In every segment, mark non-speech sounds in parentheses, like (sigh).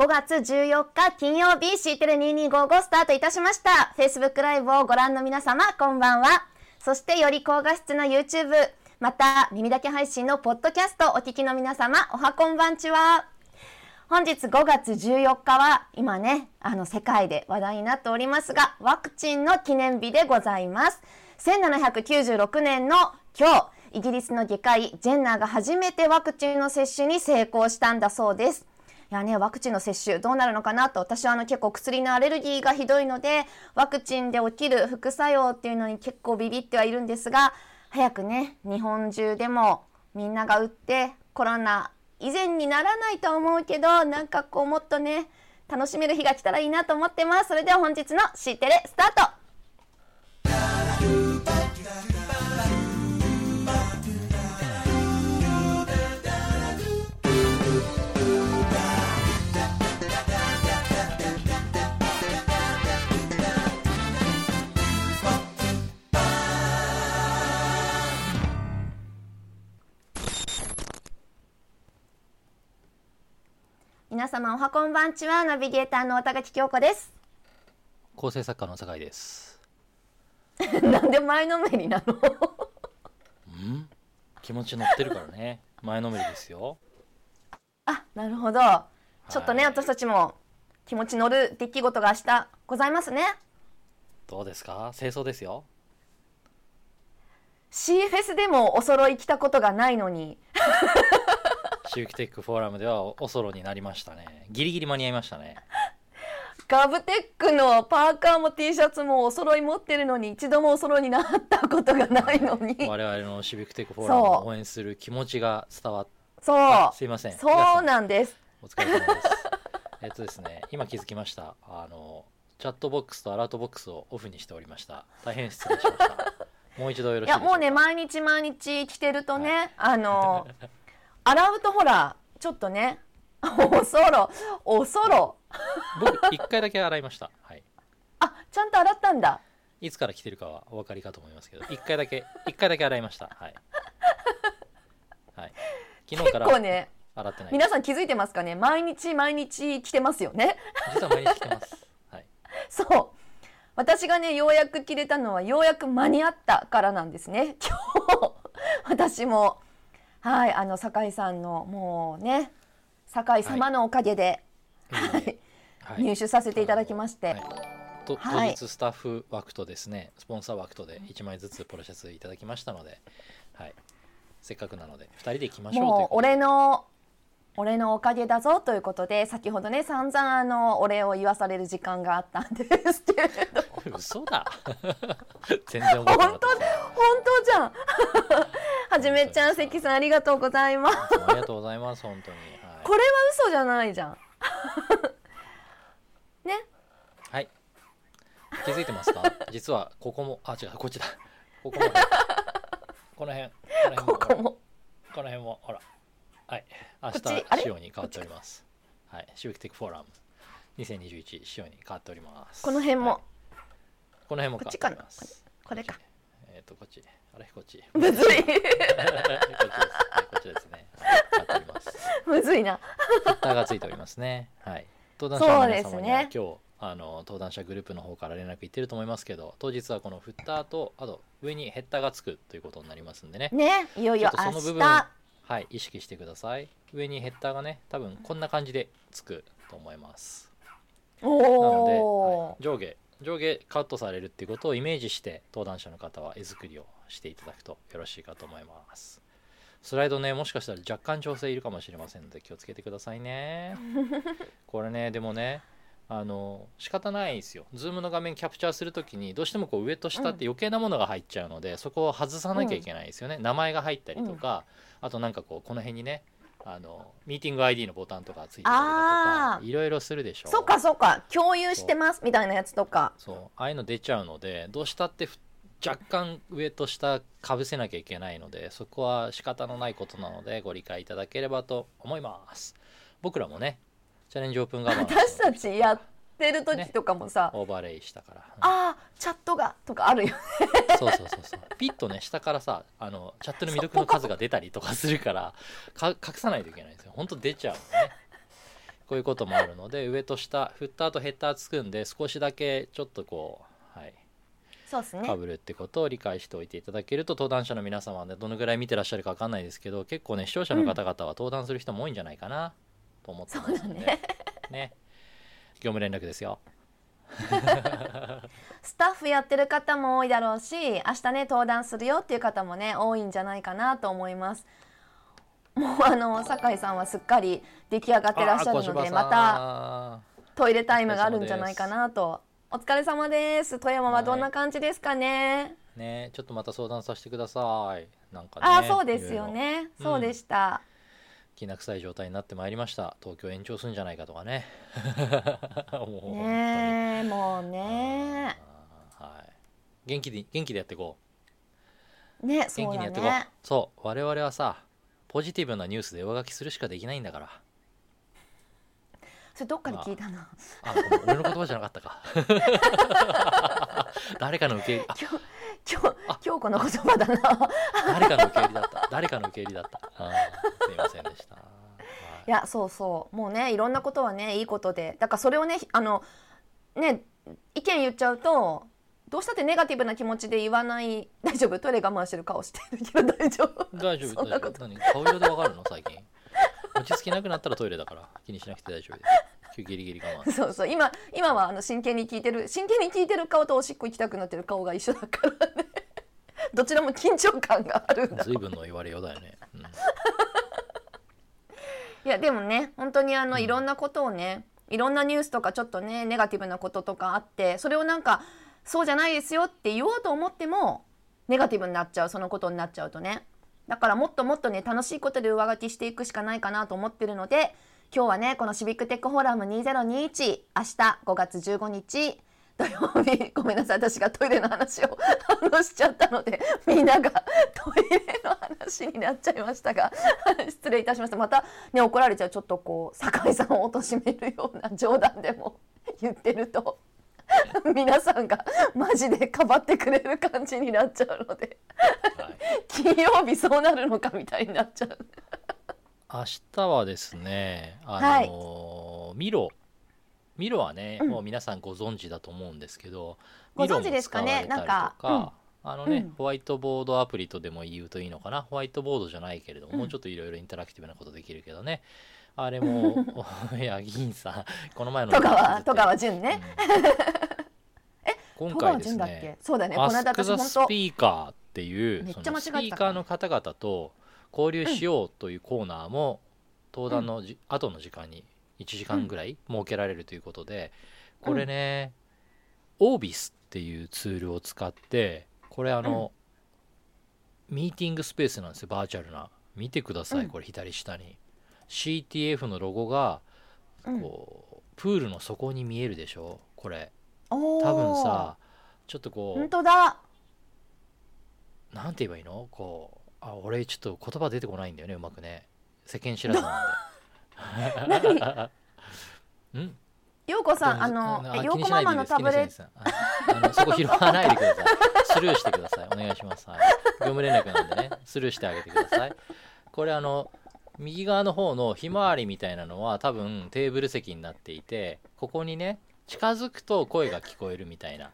5月14日金曜日 C テレ2255スタートいたしました。Facebook ライブをご覧の皆様こんばんは。そしてより高画質な YouTube また耳だけ配信のポッドキャストお聞きの皆様おはこんばんちは。本日5月14日は今ねあの世界で話題になっておりますがワクチンの記念日でございます。1796年の今日イギリスの外科医ジェンナーが初めてワクチンの接種に成功したんだそうです。いやね、ワクチンの接種どうなるのかなと私はあの結構薬のアレルギーがひどいのでワクチンで起きる副作用っていうのに結構ビビってはいるんですが早くね日本中でもみんなが打ってコロナ以前にならないと思うけどなんかこうもっとね楽しめる日が来たらいいなと思ってます。それでは本日の C テレスタート。様おはこんばんちはナビゲーターの渡垣京子です。構成作家の酒井です。(laughs) なんで前のめりなの？うん？気持ち乗ってるからね。前のめりですよ。あなるほど。ちょっとね、はい。私たちも気持ち乗る出来事が明日ございますね。どうですか？清掃ですよ。C フェスでもお揃い来たことがないのにシューキテックフォーラムではおおそろになりましたね。ギリギリ間に合いましたね。ガブテックのパーカーも T シャツもお揃い持ってるのに一度もお揃いになったことがないのに。我々のシビックテックフォーラムを応援する気持ちが伝わっそう。すいません。そうなんです。お疲れ様です。えっとですね今気づきました。あのチャットボックスとアラートボックスをオフにしておりました。大変失礼しました。もう一度よろしいでしょうか？いやもうね毎日毎日着てるとね、あの洗うとほらちょっとねおそろおそろ僕一回だけ洗いましたはいあちゃんと洗ったんだいつから来てるかはお分かりかと思いますけど、一回だけ、一回だけ洗いました。はい。はい。昨日から結構ね洗ってない。皆さん気づいてますかね？毎日毎日着てますよね実は毎日来てます。はい。そう私がねようやく着れたのはようやく間に合ったからなんですね今日私もはいあの酒井さんのもうね酒井様のおかげで、はい。はい。入手させていただきまして、当はい。日スタッフ枠とですね、スポンサー枠とで1枚ずつポロシャツいただきましたので、はい。せっかくなので、2人で行きましょうもう俺の俺のおかげだぞということで先ほどね散々あのお礼を言わされる時間があったんですけれど。嘘だ。(laughs) 全然本当本当じゃんはじめちゃん関さんありがとうございますありがとうございます、本当に。はいこれは嘘じゃないじゃん (laughs) ねはい。気づいてますか？(laughs) 実はここも、あ、違う、こっちだ。ここも、(laughs) この辺、この辺も、ここもこの辺も、ほら。はい。明日仕様に変わっております。はい。シビックテックフォーラム2021仕様に変わっております。この辺も、はいこの辺も変わっております。これかえっ、と、こっち。あれ、こっち。むずいこっちです。ね。むずいなターがついておりますね。はい。登壇者の皆様には、今日あの登壇者グループの方から連絡いってると思いますけど、当日はこのフッターとあと上にヘッダーがつくということになりますんでね。ねいよいよそのはい意識してください。上にヘッダーがね多分こんな感じでつくと思います。なので、おおはい上下上下カットされるっていうことをイメージして登壇者の方は絵作りをしていただくとよろしいかと思います。スライドねもしかしたら若干調整いるかもしれませんので気をつけてくださいね。(laughs) これねでもねあの仕方ないですよ。 Zoomの画面キャプチャーするときにどうしてもこう上と下って余計なものが入っちゃうので、そこを外さなきゃいけないですよね。名前が入ったりとか、あとなんかこうこの辺にねあのミーティング ID のボタンとかついてたりだとかいろいろするでしょ。そっかそっか共有してますみたいなやつとかそうああいうの出ちゃうのでどうしたってふ若干上と下かぶせなきゃいけないのでそこは仕方のないことなのでご理解いただければと思います。僕らもねチャレンジオープンガバナンス私たちやってる時とかもさ、オーバーレイしたから、ああチャットがとかあるよね。そうそうそうそう。ピッとね下からさあのチャットの未読の数が出たりとかするからか隠さないといけないんですよ。本当出ちゃうのね。こういうこともあるので上と下フッターとヘッダーつくんで少しだけちょっとこうかぶるってことを理解しておいていただけると登壇者の皆様はねどのぐらい見てらっしゃるか分かんないですけど結構ね視聴者の方々は登壇する人も多いんじゃないかなと思ってますので。そうだね。ね (laughs) 業務連絡ですよ。(laughs) スタッフやってる方も多いだろうし明日ね登壇するよっていう方もね多いんじゃないかなと思います。もうあの酒井さんはすっかり出来上がってらっしゃるのでまたトイレタイムがあるんじゃないかなとお疲れ様です。富山はどんな感じですかね、ねちょっとまた相談させてください。なんかねああそうですよね。うん。そうでした、きな臭い状態になってまいりました。東京延長するんじゃないかとかね。(laughs) もうねえもうね。はい。元気で元気でやっていこう。ね元気にやっていこう。ねそう。我々はさポジティブなニュースで上書きするしかできないんだからそれどっかで聞いたな。あ俺の言葉じゃなかったか。(laughs) 誰かの受け入れあ。今日今日今日この言葉だな。誰かの受け入れだった。誰かの受け入れだった。すいませんでした、はい。いやそうそう。もうねいろんなことはねいいことで。だからそれをねあのね意見言っちゃうとどうしたってネガティブな気持ちで言わない大丈夫？トイレ我慢してる顔してるけど大丈夫？大丈夫。そんなこと。大丈夫何？顔色でわかるの？最近落ち着きなくなったらトイレだから気にしなくて大丈夫です。ギリギリ我慢。そうそう今今はあの真剣に聞いてる真剣に聞いてる顔とおしっこ行きたくなってる顔が一緒だからね。(laughs) どちらも緊張感があるんだ。随分の言われようだよね、うん。(laughs) いやでもね本当にあの、うん。いろんなことをねいろんなニュースとかちょっとねネガティブなこととかあってそれをなんかそうじゃないですよって言おうと思ってもネガティブになっちゃうそのことになっちゃうとねだからもっともっとね楽しいことで上書きしていくしかないかなと思ってるので今日はねこのシビックテックフォーラム2021明日5月15日土曜日 (laughs) ごめんなさい私がトイレの話を (laughs) 反応しちゃったのでみんなが (laughs) トイレの話になっちゃいましたが失礼いたしました。またね怒られちゃう。ちょっとこう酒井さんを貶めるような冗談でも言ってると。(laughs) 皆さんがマジでかばってくれる感じになっちゃうので。はい。金曜日そうなるのかみたいになっちゃう。明日はですねあのーミロ。ミロはね、うん。もう皆さんご存知だと思うんですけどご存知ですかね？なんかあのね、うんホワイトボードアプリとでも言うといいのかなホワイトボードじゃないけれども、うん。もうちょっといろいろインタラクティブなことできるけどねあれも (laughs) いや議員さんこの前の戸川戸川淳ね。うん。(laughs) 今回ですねそうだねこアの間私本当スピーカーっていうめっちゃ間違スピーカーの方々と交流しようというコーナーも登壇のじ、後の時間に1時間ぐらい設けられるということで、これね、オービスっていうツールを使ってこれあの、ミーティングスペースなんですよバーチャルな。見てください、うん。これ左下に CTF のロゴがうん。こう、プールの底に見えるでしょ？これ。多分さちょっとこう本当だ。なんて言えばいいの？こうあ俺ちょっと言葉出てこないんだよねうまくね。世間知らずなんで。(laughs) んようこさんあのえようこママのタブレット。トあのそこ拾わないでください。(laughs) スルーしてください。お願いします、はい、業務連絡なんでね。スルーしてあげてください。これあの右側の方のひまわりみたいなのは多分テーブル席になっていてここにね近づくと声が聞こえるみたいな。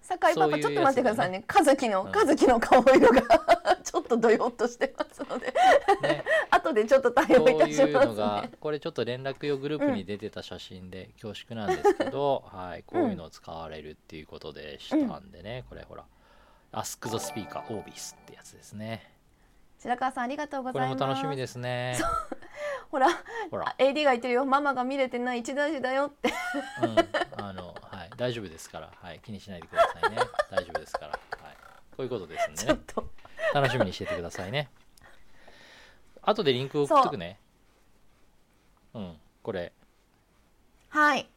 酒井パパちょっと待ってくださいね。和樹のうん。和樹の顔色が (laughs) ちょっとどよっとしてますので。ね。後でちょっと対応いたしますいうのがねこれちょっと連絡用グループに出てた写真で恐縮なんですけど、(laughs) はい、こういうのを使われるっていうことでしたんでね、これほら「Ask the Speaker Orbis」ってやつですね白川さんありがとうごこれざいます。も楽しみですね。ほら (laughs) ほら。あ AD が言ってるよ。ママが見れてない一大事だよって。うん、あの、はい、大丈夫ですから、はい、気にしないでくださいね。(laughs) 大丈夫ですから、はい、こういうことですんでね、ちょっと。楽しみにしててくださいね。後でリンク送っとくね。うん、これ、はい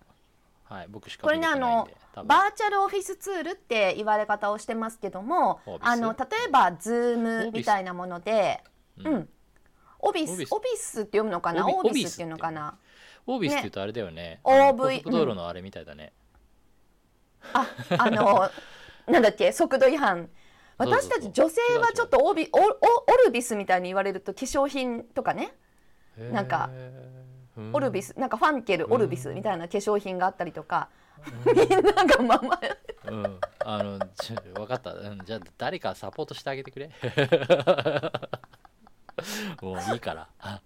はい、僕しかこれね見れてないんで、多分。バーチャルオフィスツールって言われ方をしてますけどもあの例えば Zoom みたいなものでううん。ん oVice？oViceって読むのかな？オビ oViceって。いうのかな？オービスって言うとあれだよね。OV 道路のあれみたいだね。ああの (laughs) なんだっけ？速度違反。私たち女性はちょっとオビオオオルビスみたいに言われると化粧品とかね。なんかオルビスなんかファンケルオルビスみたいな化粧品があったりとか、みんながままうん、あのちょ分かった、うん、じゃあ誰かサポートしてあげてくれ。(laughs) もういいから、は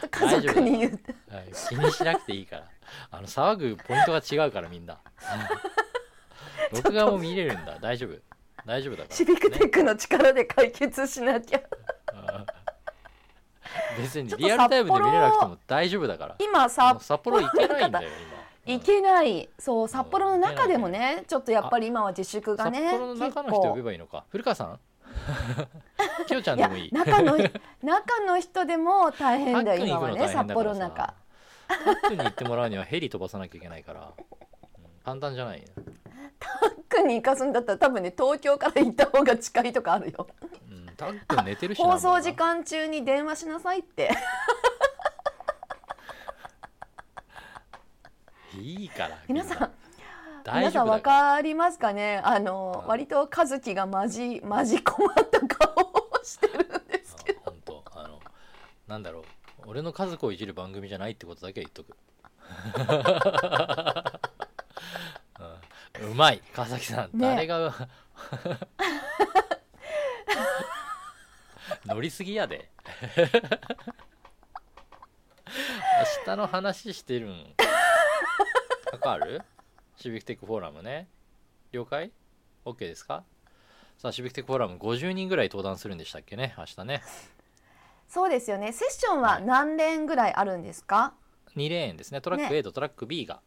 ちょっと家族に言って。い、気にしなくていいから。あの騒ぐポイントが違うからみんな。うん。録画も見れるんだ。大丈夫。大丈夫だから、シビックテックの力で解決しなきゃ。うん別にリアルタイムで見れなくても大丈夫だから。今札幌行けないんだよ今。行けない。そう札幌の中でもねちょっとやっぱり今は自粛がね札幌の中の人呼べばいいのか。古川さん？(laughs) きよちゃんでもいい。中の中の人でも大変だよ今はね札幌の中。タックンに行ってもらうにはヘリ飛ばさなきゃいけないから、うん。簡単じゃないよ、タックに行かすんだったら多分ね東京から行った方が近いとかあるよ。うん、タックン寝てるし放送時間中に電話しなさいっていいから皆さん皆さんわかりますかねあの、うん割と和樹がまじまじ困った顔をしてるんですけど本当あのなんだろう俺の家族をいじる番組じゃないってことだけは言っとく、うん、うまい川崎さん、ね誰が (laughs) 乗りすぎやで。(laughs) 明日の話してるん。わかる？ Civic Tech Forumね。了解 ?OK ですか？さあ Civic Tech Forum 50人ぐらい登壇するんでしたっけね？明日ね。そうですよね。セッションは何レーンぐらいあるんですか？2レーンですね。トラックね。A とトラック B が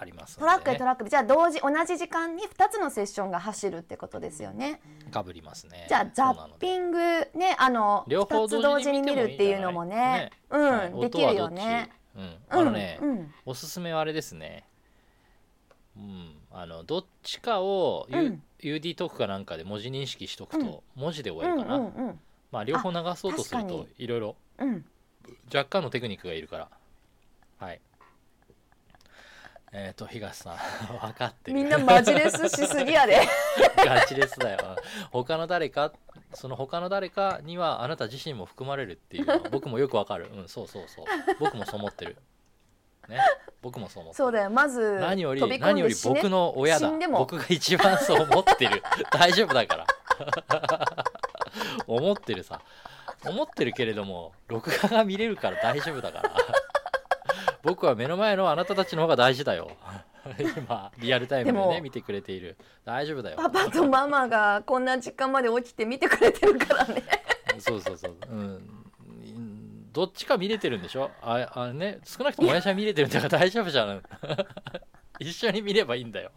ありますトラックトラックでじゃあ同時同じ時間に2つのセッションが走るってことですよね。かぶりますね。じゃあザッピングねあの両方2つ同時に見るっていうのもねはいうんできるよね。うん、あのね、うん。うんおすすめはあれですね。うん。あのどっちかを、U うん。UD トークかなんかで文字認識しとくうん。と文字で終うんわるかな、うんうんまあ両方流そうとするといろいろうん。若干のテクニックがいるから。はいえっ、と東さん。(laughs) 分かってる。みんなマジレスしすぎやで。(laughs) ガチレスだよ。他の誰かその他の誰かにはあなた自身も含まれるっていうの。は僕もよくわかる。うんそうそうそう。僕もそう思ってる。ね。僕もそう思ってる。そうだよ。まず何より飛び込何より僕の親だ。僕が一番そう思ってる。(laughs) 大丈夫だから。思ってるさ。思ってるけれども録画が見れるから大丈夫だから僕は目の前のあなたたちの方が大事だよ。今リアルタイムでね見てくれている。大丈夫だよ。パパとママがこんな時間まで起きて見てくれてるからね。(laughs) そうそうそう、うん、どっちか見れてるんでしょ？ああね少なくとも親父は見れてるんだから大丈夫じゃん (laughs) 一緒に見ればいいんだよ。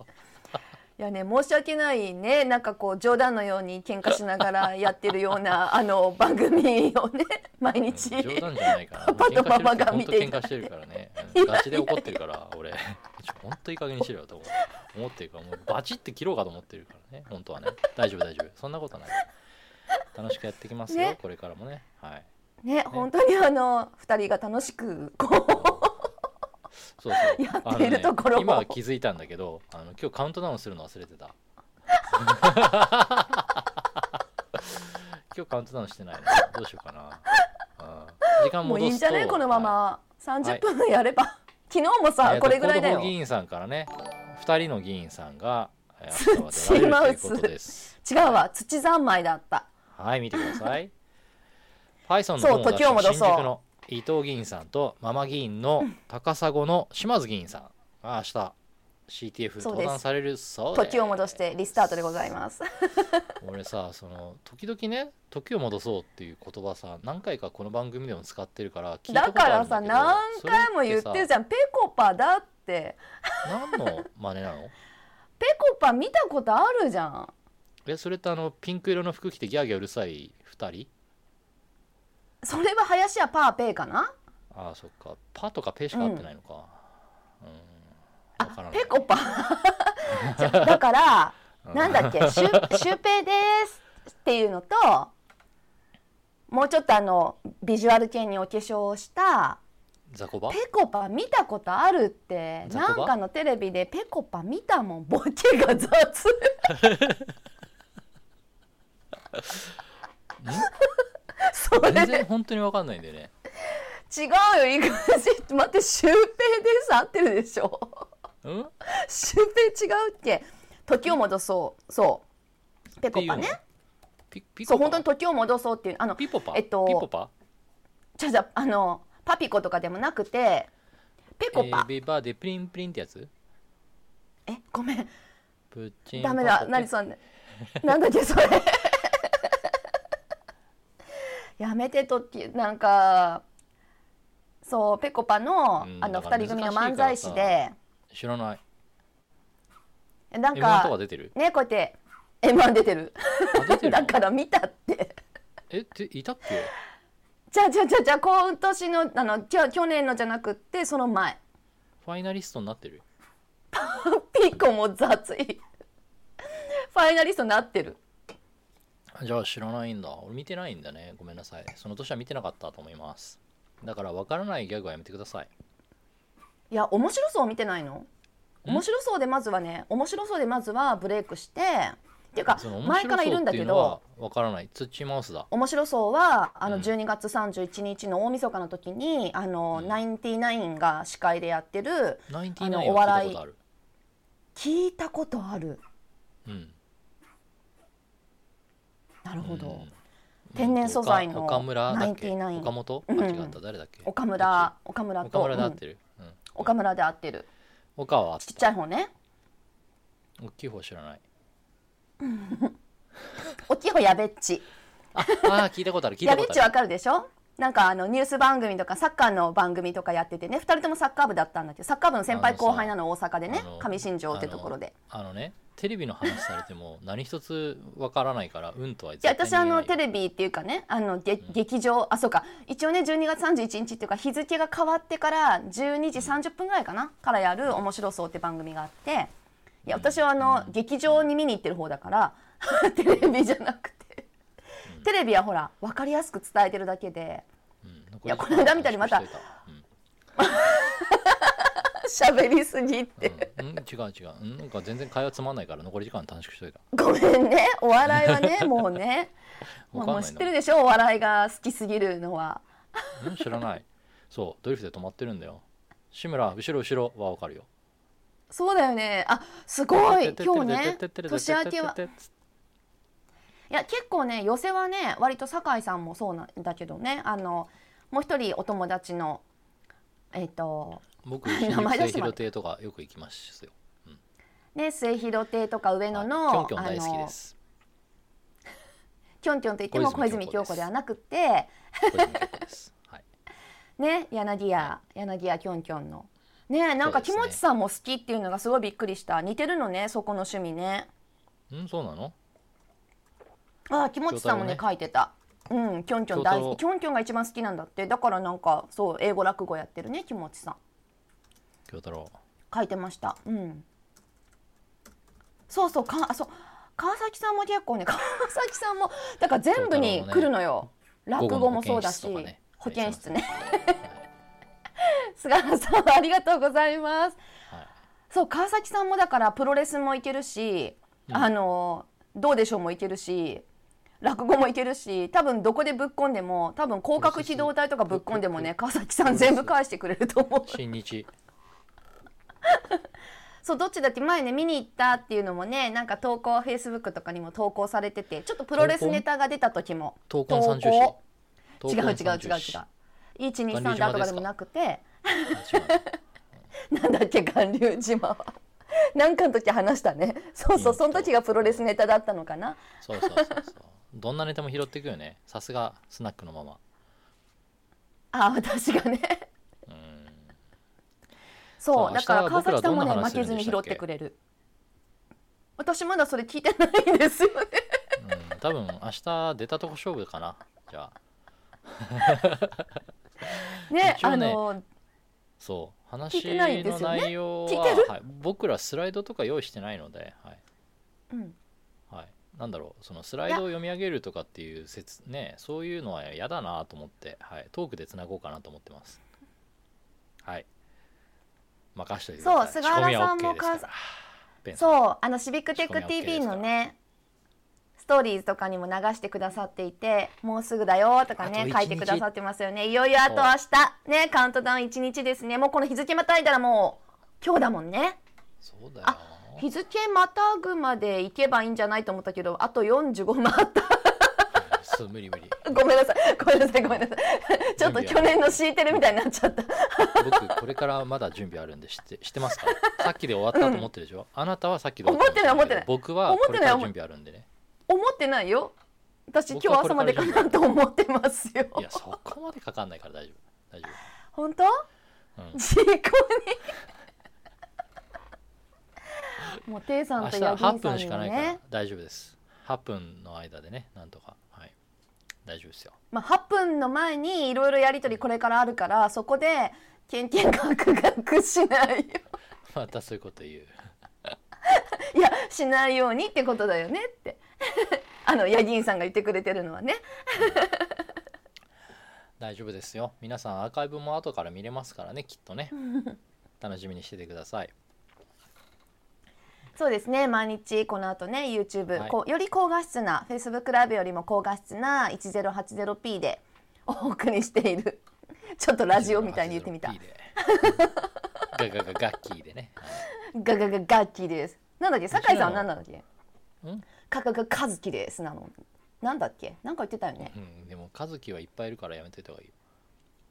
いやね申し訳ないね。なんかこう冗談のように喧嘩しながらやってるような (laughs) あの番組をね毎日。冗談じゃないから。パパとママが見ていた。喧嘩してるからね。うんガチで怒ってるから俺。本当いい加減にしろよと思ってるからもうバチって切ろうかと思ってるからね。本当はね。大丈夫大丈夫。そんなことない。楽しくやっていきますよ、ね。これからもね。はい。ね本当にあの二人が楽しくこそうそう。やっているところね今気づいたんだけどあの今日カウントダウンするの忘れてた。(laughs) 今日カウントダウンしてないのどうしようかな、うん、時間戻すといいんじゃないこのまはま30分やれば、(laughs) 昨日もさ、えーとこれぐらいだよ。議員さんからね2人の議員さんが (laughs) 土日は出られるということです。違うわ土三昧だった。はい見てください。(laughs) Python のそう本を出時を戻そう。した新宿の伊藤議員さんとママ議員の高砂の島津議員さん。が明日 CTF 登壇されるそうで。す時を戻してリスタートでございます。(laughs) 俺さその時々ね時を戻そうっていう言葉さ何回かこの番組でも使ってるから聞いただことあるからさ何回も言ってるじゃゃんペコパだって。ん何の真似なの？(laughs) ペコパ見たことあるじゃん。えそれってあのピンク色の服着てギャーギャーうるさい2人？それは林家パーペーかな？ああそっか。パとかペしか合ってないのか。うん。わからない。ペコパだからうん。なんだっけ「シュシュウペイです」っていうのともうちょっとあのビジュアル系にお化粧をしたザコバペコパ見たことあるって。なんかのテレビでペコパ見たもん。ボケが雑。(laughs) そ全然れ本当にわかんないんだよね。違うよいくし待ってシュウペイです。合ってるでしょうん？シュウペイ違うっけ？時を戻そう。そう。ペコパね。ピピコパ？そう本当に時を戻そうっていう。あのピポパ？えっとピポパ？じゃあじゃああのパピコとかでもなくてペコパ。エビバでプリンプリンってやつ？えごめん。プチンダメだ。何そんななんだっけそれ。(laughs) やめてときなんかそうぺこぱの,、うんあのだから二人組の漫才師で知らない。なん M1 とかか出てる？ねこうやって M1 出てる。あ出てる？(laughs) だから見たって。えっていたっけ？じゃあじゃあじゃあじゃあ今年のあのきょ去年のじゃなくってその前。ファイナリストになってる？(laughs) ピコも雑い。ファイナリストになってる。じゃあ知らないんだ。俺見てないんだね。ごめんなさい。その年は見てなかったと思います。だから分からないギャグはやめてくださいいや面白そう見てないの？ん面白そうでまずはね面白そうでまずはブレイクしてっていうか前からいるんだけど分からない。土マウスだ。面白そうはあのうん。12月31日の大晦日の時にあの、うん。ナインティナインが司会でやってるナインテあィナインは聞いたのお笑いことある。聞いたことある。うん。なるほど、うん。天然素材の岡岡村だっけ？99岡本？あうん。違った。誰だっけ？岡村。岡村と。岡村で合っうんてる。うん岡村で合ってる。岡はちっちゃい方ね。大きい方知らない。(laughs) 大きい方やべっち。ああー聞いたことある聞いやべっちわたことあるかるでしょ？なんかあのニュース番組とかサッカーの番組とかやっててね。2人ともサッカー部だったんだけどサッカー部の先輩後輩なの大阪でね。上新庄ってところで。あのねテレビの話されても (laughs) 何一つわからないからうんとは言えない。私あのテレビっていうかねあのげ劇場あそうか。一応ね12月31日っていうか日付が変わってから12時30分ぐらいかなからやる「面白そう」って番組があっていや私はあの劇場に見に行ってる方だから (laughs) テレビじゃなくて。テレビはほら分かりやすく伝えてるだけで。うん。いやこの間みたいにまた (laughs) 喋りすぎって、うん、うん、違う違う、うん、なんか全然会話つまんないから残り時間短縮しといた。ごめんね。お笑いはね (laughs) もうね。もうもう知ってるでしょお笑いが好きすぎるのは。うん知らない。そうドリフで止まってるんだよ。志村後ろ後ろはわかるよ。そうだよね。あすごい。今日ね年明けはいや結構ね寄せはね割と酒井さんもそうなんだけどねあのもう一人お友達のえっ、と僕末広亭とかよく行きますよ。ね末広亭とか上野の、はいキョンキョン大好きです。キョンキョンと言っても小小泉泉京子ではなくて。(laughs) ね柳家柳家キョンキョンの。ねなんか木持さんも好きっていうのがすごいびっくりした。似てるのねそこの趣味ね。うんそうなの？あ木持さんもね京太郎書いてた。うんキョンキョン大好き。キョンキョンが一番好きなんだって。だからなんかそう英語落語やってるね木持さん京太郎。書いてました。うん。そうそうかあそう。川崎さんも結構ね (laughs) 川崎さんもだから全部に来るのよ、落語もそうだし保保健室ね。菅原さんありがとうございます。はい。そう川崎さんもだからプロレスもいけるし、うん。あのどうでしょうもいけるし落語もいけるし多分どこでぶっ込んでも多分広角機動隊とかぶっ込んでもね川崎さん全部返してくれると思う。新日そうどっちだって前ね見に行ったっていうのもねなんか投稿フェイスブックとかにも投稿されててちょっとプロレスネタが出た時も闘魂三重違う違う違う違う違う。123って後がでもなくて。(laughs) なんだっけ巌流島は。なんかの時話したね。そうそうその時がプロレスネタだったのかな。そうそうそうそう。どんなネタも拾っていくよね。さすがスナックのママ。あ私がね。うんそうだから川崎さんもね負けずに拾ってくれる。私まだそれ聞いてないんですよね。うん、多分明日出たとこ勝負かな。じゃあ。(laughs) ねねあのそう話の内容は、聞いてる？はい、僕らスライドとか用意してないので、はい。うん。はい、なんだろうそのスライドを読み上げるとかっていう説ねそういうのは嫌だなと思って、はい、トークでつなごうかなと思ってます。はい任しといてください。そう菅原さんも OK そうあのシビックテック TV のねストーリーズとかにも流してくださっていてもうすぐだよとかね書いてくださってますよね。いよいよあと明日ねカウントダウン1日ですね。もうこの日付またいだらもう今日だもんね。そうだよ。あ日付またぐまで行けばいいんじゃないと思ったけどあと45分あったそう無理無理。ごめんなさい。ごめんなさい。ごめんなさい。ちょっと去年の敷いてるみたいになっちゃった。僕これからまだ準備あるんで知って知ってますか？さっきで終わったと思ってるでしょ、あなたはさっきで終わったと思ってるけど思ってないこれから準備あるんでね。思ってないよ。私今日朝までかなと思ってますよ。いやそこまでかかんないから大丈夫。大丈本当？夫、うん、事故に。もうテイさんとヤギ8分ンさんにもしかないからね大丈夫です。8分の間でねなんとか。はい大丈夫ですよ。まあ、8分の前にいろいろやり取りこれからあるからそこでケンケンガクガクしないよ。(laughs) またそういうこと言う。(laughs) いやしないようにってことだよねって。(laughs) あのヤギンさんが言ってくれてるのはね。大丈夫ですよ。皆さんアーカイブも後から見れますからねきっとね。楽しみにしててくださいそうですね。毎日この後ね YouTube、はい。こうより高画質な Facebook ライブよりも高画質な 1080p でお送りしている。(laughs) ちょっとラジオみたいに言ってみた。ガガガガッキーでね、はい。ガガガガッキーです。なんだっけ？酒井さんは何なんだっけ？ん？カカカカズキですなの。なんだっけ？なんか言ってたよね。うん、でも和樹はいっぱいいるからやめといた方がいいよ。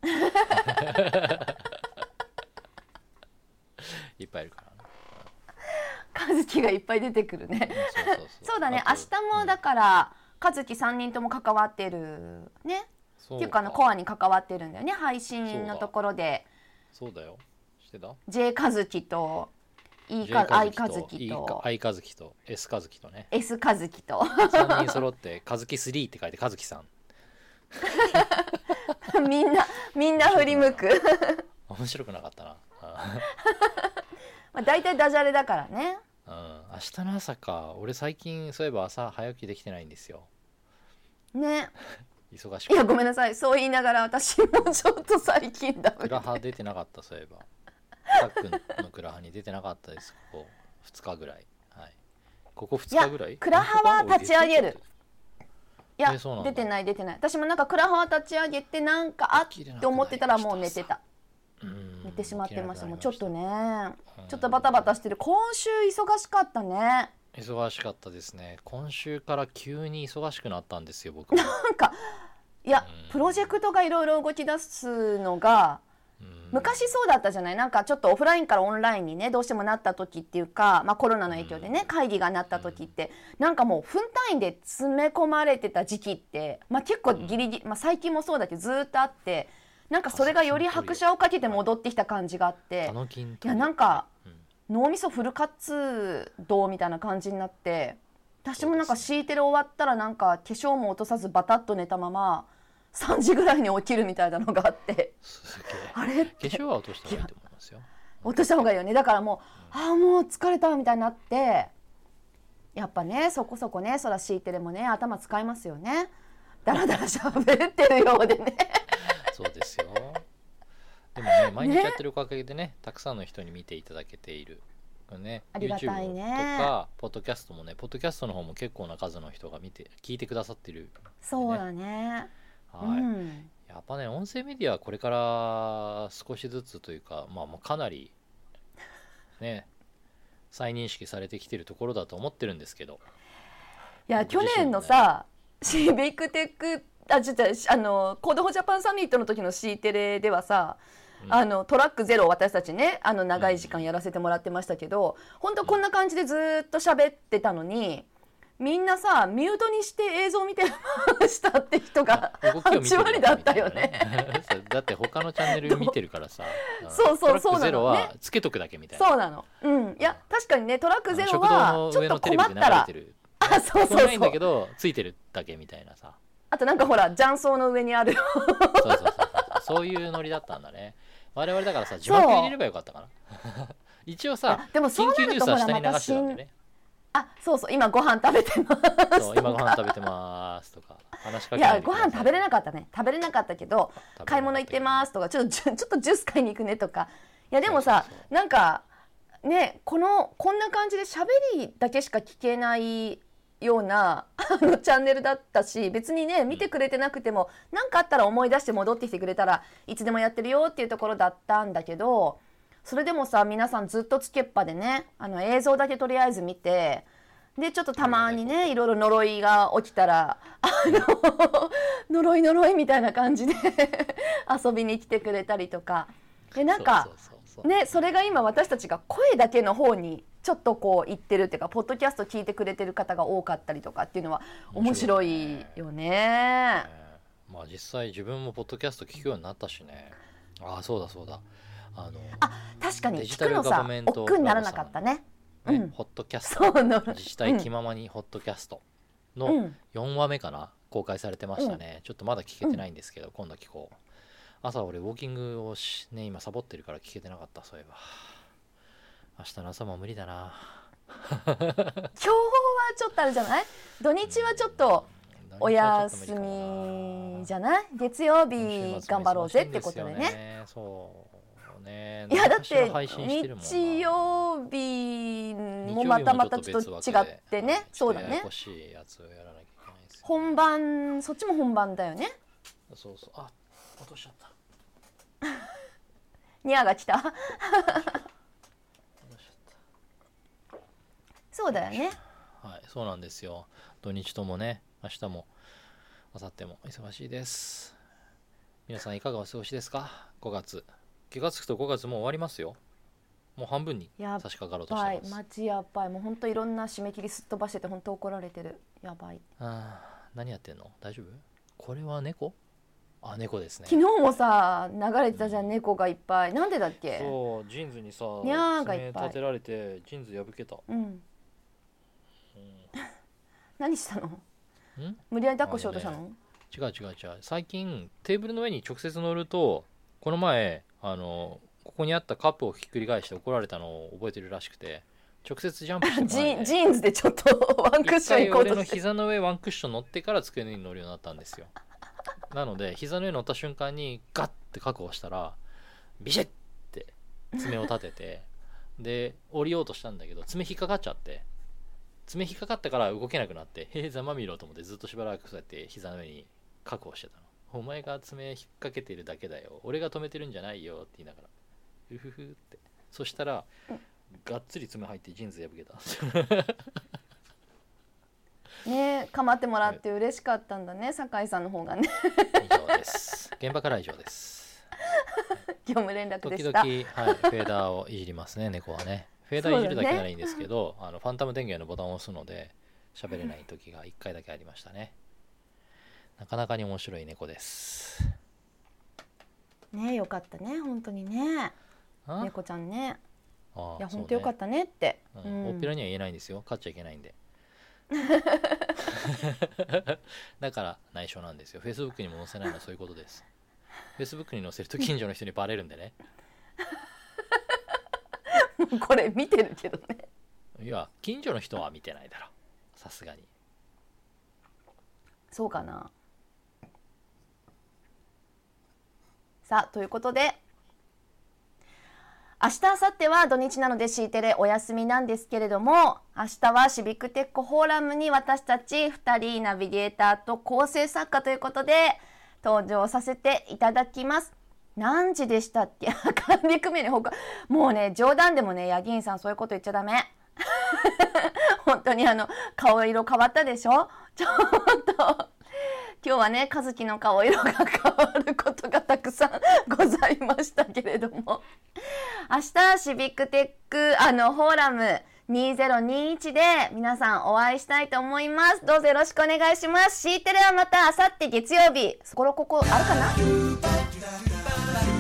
(laughs) (laughs) いっぱいいるからねカズキがいっぱい出てくるね。そうだね。明日もだからカズキ3人とも関わってるね。そっていうかあのコアに関わってるんだよね。配信のところで。そうだよ。してた？J カズキと E か I カズキと I 和樹と。S 和樹とね。S カズキと。3人揃って (laughs) 和樹3って書いて和樹さん。(laughs) みんなみんな振り向く。面白くなかったな。(laughs) まあ大体ダジャレだからねうん、明日の朝か。俺最近そういえば朝早起きできてないんですよ。ね。(laughs) 忙しくて。いやごめんなさい。そう言いながら私もちょっと最近ダメクラハ出てなかったそういえば。さっくんのクラハに出てなかったです。ここ2日ぐらい。はい。ここ2日ぐらい？クラハは立ち上げる。いや出てない出てない。私もなんかクラハワ立ち上げてなんかあって思ってたらもう寝てた。うん寝てしまってました。もうちょっとね。ねちょっとバタバタしてる。今週忙しかったね。忙しかったですね。今週から急に忙しくなったんですよ僕も。なんかいやうん。プロジェクトがいろいろ動き出すのがうん。昔そうだったじゃない？なんかちょっとオフラインからオンラインにねどうしてもなった時っていうか、まあ、コロナの影響でね会議がなった時ってなんかもう分単位で詰め込まれてた時期って、まあ、結構ギリギリ、まあ、最近もそうだけどずーっとあってなんかそれがより拍車をかけて戻ってきた感じがあっていやなんかうん脳みそフル活動みたいな感じになって私もなんか敷いてる終わったらなんか化粧も落とさずバタッと寝たまま3時ぐらいに起きるみたいなのがあってあれ化粧は落とした方がいいと思いますよ。落とした方がいいよね。だからもうああもう疲れたみたいになってやっぱねそこそこねそら敷いてでもね頭使いますよね。だらだら喋ってるようでねそうですよ。でもね毎日やってるおかげでねたくさんの人に見ていただけている。ね。ありがたいね。YouTube とかポッドキャストもねポッドキャストの方も結構な数の人が見て聞いてくださってるそうだね。はい、うん。やっぱね音声メディアはこれから少しずつというかまあもうかなりね再認識されてきてるところだと思ってるんですけど。いや去年のさシビックテックあちょっとあの Code for Japan Summit の時の C テレではさ、うん。あのトラックゼロを私たちねあの長い時間やらせてもらってましたけど本当こんな感じでずーっと喋ってたのにみんなさミュートにして映像見てましたって人が動きを見て8る割だったよね。(laughs) そうだって他のチャンネル見てるからさそうそうそうなのね。トラックゼロはつけとくだけみたいな。そうなの。うん。いや確かにねトラックゼロはちょっと困ったら。(laughs) あそう聞こえないんそうそう。だけどついてるだけみたいなさあとなんかほら雀荘の上にある。そうそうそうそういうノリだったんだね。我々だからさ字幕入れればよかったかな。(laughs) 一応さでもそう緊急ニュースなるとほらは下に流また新してたんでねあそうそう今ご飯食べてます。そう今ご飯食べてますとか話しかいけない。やご飯食べれなかったね。食べれなかったけどた買い物行ってますとかちょっとちょっとジュース買いに行くねとか。いやでもさなんかねこのこんな感じで喋りだけしか聞けないようなあのチャンネルだったし別にね見てくれてなくても何かあったら思い出して戻ってきてくれたらいつでもやってるよっていうところだったんだけどそれでもさ皆さんずっとつけっぱでねあの映像だけとりあえず見てでちょっとたまにねいろいろ呪いが起きたらあの (laughs) 呪い呪いみたいな感じで (laughs) 遊びに来てくれたりとか。でなんかねそれが今私たちが声だけの方にちょっとこう言ってるっていうかポッドキャスト聞いてくれてる方が多かったりとかっていうのは面白いよね。ね。まあ実際自分もポッドキャスト聞くようになったしね。ああそうだそうだ。あの確かに聞くのさ億劫にならなかったね。ねうん。ホットキャスト。自治体気ままにホットキャスト。のうん。4話目かな公開されてましたね、ちょっとまだ聞けてないんですけど、今度聞こう。朝俺ウォーキングをしね今サボってるから聞けてなかったそういえば明日の朝も無理だな。今日はちょっとあれじゃない？土日はちょっとお休みじゃない？月曜日頑張ろうぜってことでね。ね。そうね。いやだって日曜日もまたまたちょっと違ってね。そうだね。ややこしいやつをやらなきゃいけないですよ。本番そっちも本番だよね。そうそう。あ落としちゃった。(laughs) ニアが来た (laughs) 落としちゃっそうだよね。たはいそうなんですよ。土日ともね明日も明後日も忙しいです。皆さんいかがお過ごしですか？5月。気がつくと5月もう終わりますよ。もう半分に差し掛かろうとしてます。マジやばい。もう本当いろんな締め切りすっ飛ばしてて本当怒られてる。やばい。あー何やってんの？大丈夫？これは猫？あ猫ですね。昨日もさ流れてたじゃん猫がいっぱい。なんでだっけ？そうジーンズにさにゃーがいっぱい。爪立てられてジーンズ破けた。うん何したの？ん？無理やり抱っこしようとしたの、違う違う違う。最近テーブルの上に直接乗るとこの前あのここにあったカップをひっくり返して怒られたのを覚えてるらしくて直接ジャンプしてジジーンズでちょっと (laughs) ワンクッ一ション行こうとして。膝の上ワンクッション乗ってから机に乗るようになったんですよ。なので膝の上に乗った瞬間にガッて確保したらビシッって爪を立ててで降りようとしたんだけど爪引っかかっちゃって爪引っかかったから動けなくなってへえざまみろと思ってずっとしばらくそうやって膝の上に確保してたの。お前が爪引っ掛けてるだけだよ。俺が止めてるんじゃないよって言いながらうふふって。そしたらがっつり爪入ってジーンズ破けた。(laughs) ね構ってもらって嬉しかったんだね酒井さんの方がね。以上です。現場からは以上です。(laughs) 業務連絡で時々、したはい、フェーダーをいじりますね猫はねフェーダーいじるだけならいいんですけど、あのファンタム電源のボタンを押すので喋れない時が1回だけありましたね。(laughs) なかなかに面白い猫です。ねよかったね本当にね。あ？猫ちゃんね。あいや本当よかったねって。た、ううん。ん大っぴらには言えないんですよ。飼っちゃいけないんで。(laughs) だから内緒なんですよ。Facebook にも載せないのはそういうことです。Facebook に載せると近所の人にバレるんでね (laughs) これ見てるけどね。いや近所の人は見てないだろ。さすがに。そうかな。さあということで明日明後日は土日なので C テレお休みなんですけれども明日はシビックテックフォーラムに私たち2人ナビゲーターと構成作家ということで登場させていただきます。何時でしたっけ？管理組合のほかもうね冗談でもねヤギンさんそういうこと言っちゃダメ。(laughs) 本当にあの顔色変わったでしょ？ちょっと今日はね和樹の顔色が変わることがたくさんございましたけれども。明日シビックテックあのフォーラム2021で皆さんお会いしたいと思います。どうぞよろしくお願いします。C テレはまた明後日月曜日。これここあるかな？Bye.